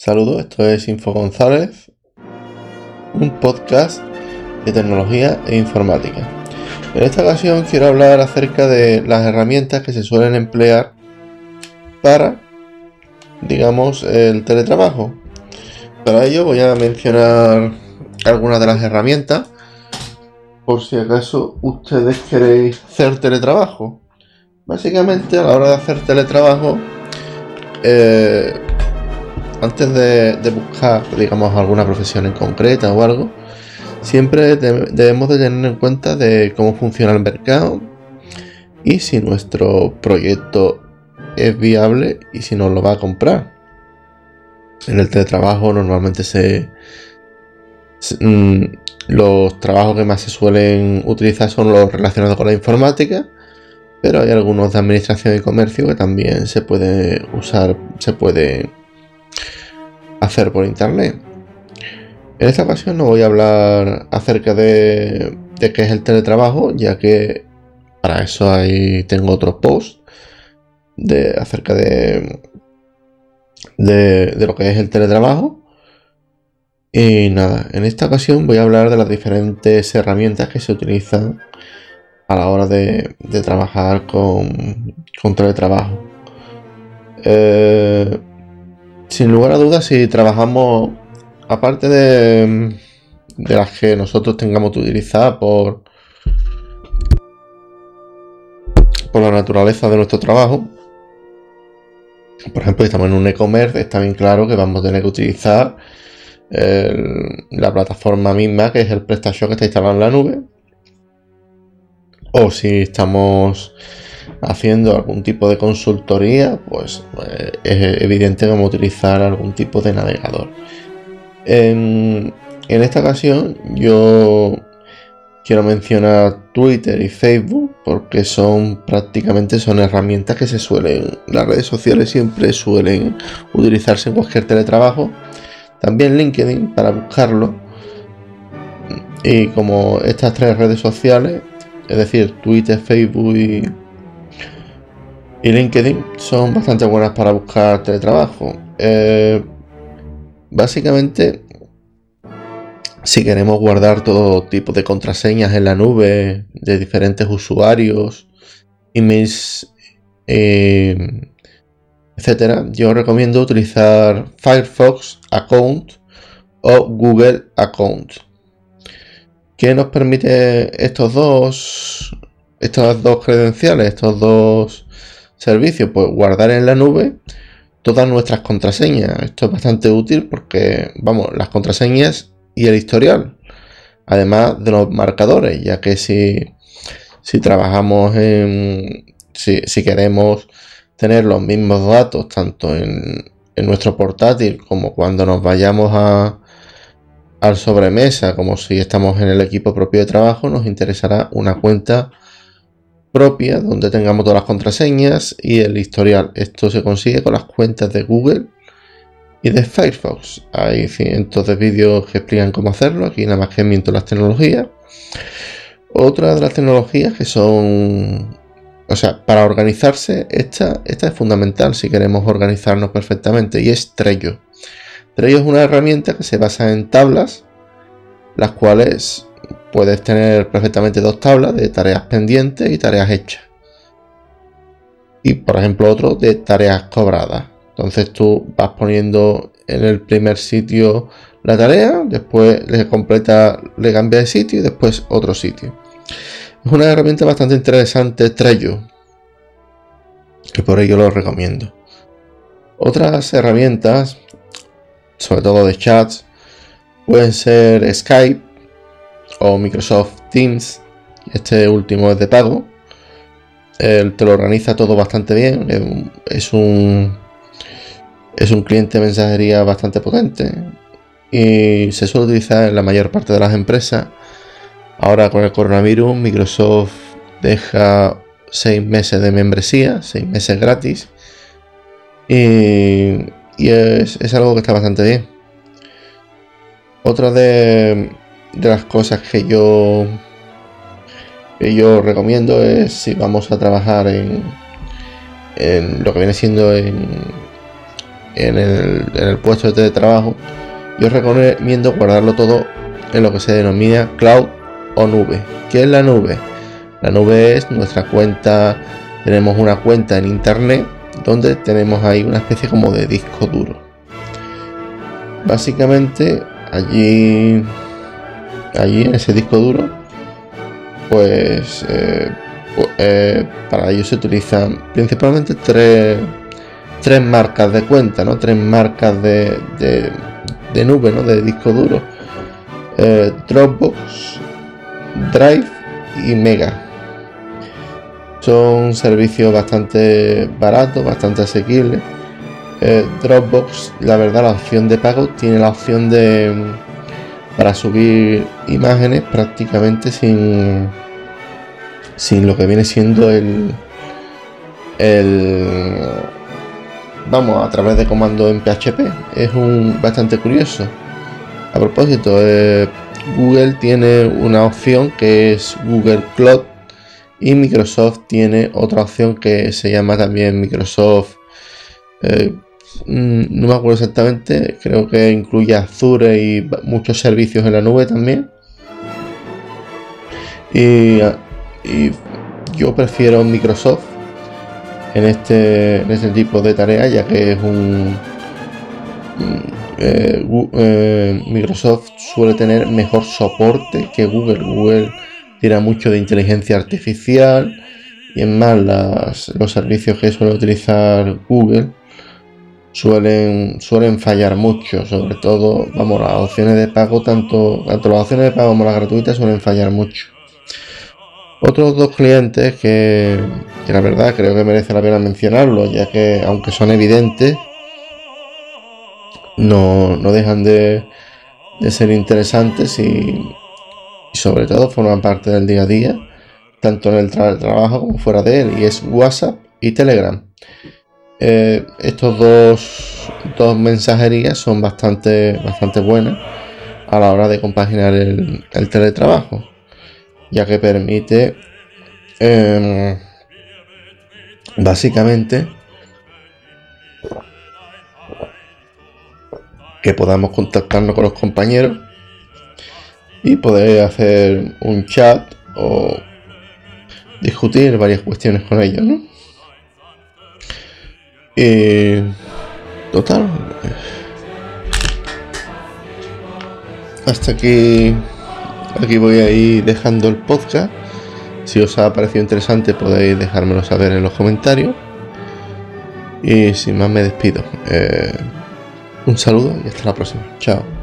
Saludos, esto es Info González, un podcast de tecnología e informática. En esta ocasión quiero hablar acerca de las herramientas que se suelen emplear para, digamos, el teletrabajo. Para ello voy a mencionar algunas de las herramientas por si acaso ustedes queréis hacer teletrabajo. Básicamente a la hora de hacer teletrabajo eh, antes de, buscar, digamos, alguna profesión en concreta o algo, siempre debemos de tener en cuenta de cómo funciona el mercado y si nuestro proyecto es viable y si nos lo va a comprar. En el teletrabajo normalmente se, mm, los trabajos que más se suelen utilizar son los relacionados con la informática, pero hay algunos de administración y comercio que también se puede usar, se puede hacer por internet. En esta ocasión no voy a hablar acerca de, qué es el teletrabajo, ya que para eso ahí tengo otro post de, acerca de, de, lo que es el teletrabajo. Y nada, en esta ocasión voy a hablar de las diferentes herramientas que se utilizan a la hora de, de trabajar con, con teletrabajo. Eh, sin lugar a dudas, si trabajamos, aparte de, las que nosotros tengamos que utilizar por, por la naturaleza de nuestro trabajo, por ejemplo, si estamos en un e-commerce, está bien claro que vamos a tener que utilizar la plataforma misma, que es el PrestaShop que está instalado en la nube. O si estamos haciendo algún tipo de consultoría, pues, pues es evidente que vamos a utilizar algún tipo de navegador. En, esta ocasión yo quiero mencionar Twitter y Facebook porque son prácticamente son herramientas que se suelen, las redes sociales siempre suelen utilizarse en cualquier teletrabajo. También LinkedIn para buscarlo. Y como estas tres redes sociales, es decir, Twitter, Facebook y, y LinkedIn son bastante buenas para buscar teletrabajo. Eh, básicamente, si queremos guardar todo tipo de contraseñas en la nube de diferentes usuarios, emails, eh, etcétera, yo recomiendo utilizar Firefox Account o Google Account. ¿Qué nos permite estos dos, estas dos credenciales, estos dos servicio, pues guardar en la nube todas nuestras contraseñas. Esto es bastante útil porque, vamos, las contraseñas y el historial. Además de los marcadores, ya que si, si trabajamos en... Si, si queremos tener los mismos datos tanto en, en nuestro portátil como cuando nos vayamos a, al sobremesa, como si estamos en el equipo propio de trabajo, nos interesará una cuenta propia donde tengamos todas las contraseñas y el historial. Esto se consigue con las cuentas de Google y de Firefox. Hay cientos de vídeos que explican cómo hacerlo. Aquí nada más que miento las tecnologías. Otra de las tecnologías que son... O sea, para organizarse, esta, esta es fundamental si queremos organizarnos perfectamente y es Trello. Trello es una herramienta que se basa en tablas, las cuales puedes tener perfectamente dos tablas de tareas pendientes y tareas hechas. Y por ejemplo otro de tareas cobradas. Entonces tú vas poniendo en el primer sitio la tarea, después le completa, le cambia de sitio y después otro sitio. Es una herramienta bastante interesante, Trello, que por ello lo recomiendo. Otras herramientas, sobre todo de chats, pueden ser Skype, o Microsoft Teams. Este último es de pago. te lo organiza todo bastante bien. Es un, es un cliente de mensajería bastante potente. Y se suele utilizar en la mayor parte de las empresas. Ahora con el coronavirus, Microsoft deja 6 meses de membresía, 6 meses gratis. Y, y es, es algo que está bastante bien. Otra de, de las cosas que yo que yo recomiendo es si vamos a trabajar en, lo que viene siendo en, en el, puesto de teletrabajo, yo recomiendo guardarlo todo en lo que se denomina cloud o nube. ¿Qué es la nube? La nube es nuestra cuenta, tenemos una cuenta en internet donde tenemos ahí una especie como de disco duro. Básicamente allí, allí en ese disco duro, pues eh, eh, para ello se utilizan principalmente tres, tres marcas de cuenta, ¿no? Tres marcas de, de, nube, ¿no? De disco duro. Eh, Dropbox, Drive y Mega. Son servicios bastante baratos, bastante asequibles. Dropbox, la verdad, la opción de pago tiene la opción de para subir imágenes prácticamente sin sin lo que viene siendo el, el vamos a través de comando en PHP es un bastante curioso. A propósito eh, Google tiene una opción que es Google Cloud y Microsoft tiene otra opción que se llama también Microsoft eh, no me acuerdo exactamente creo que incluye Azure y muchos servicios en la nube también y y yo prefiero Microsoft en este, en este tipo de tareas, ya que es un. Eh, eh, Microsoft suele tener mejor soporte que Google. Google tira mucho de inteligencia artificial y en más los servicios que suele utilizar Google suelen, suelen fallar mucho, sobre todo, vamos, las opciones de pago, tanto, tanto las opciones de pago como las gratuitas suelen fallar mucho. Otros dos clientes que, la verdad creo que merece la pena mencionarlo, ya que aunque son evidentes, no, dejan de, ser interesantes y, sobre todo forman parte del día a día, tanto en el trabajo como fuera de él, y es WhatsApp y Telegram. Eh, estos dos, dos, mensajerías son bastante, bastante buenas a la hora de compaginar el teletrabajo ya que permite em, básicamente que podamos contactarnos con los compañeros y poder hacer un chat o discutir varias cuestiones con ellos, ¿no? Y total. Hasta aquí Aquí voy a ir dejando el podcast. Si os ha parecido interesante podéis dejármelo saber en los comentarios. Y sin más me despido. Eh, un saludo y hasta la próxima. Chao.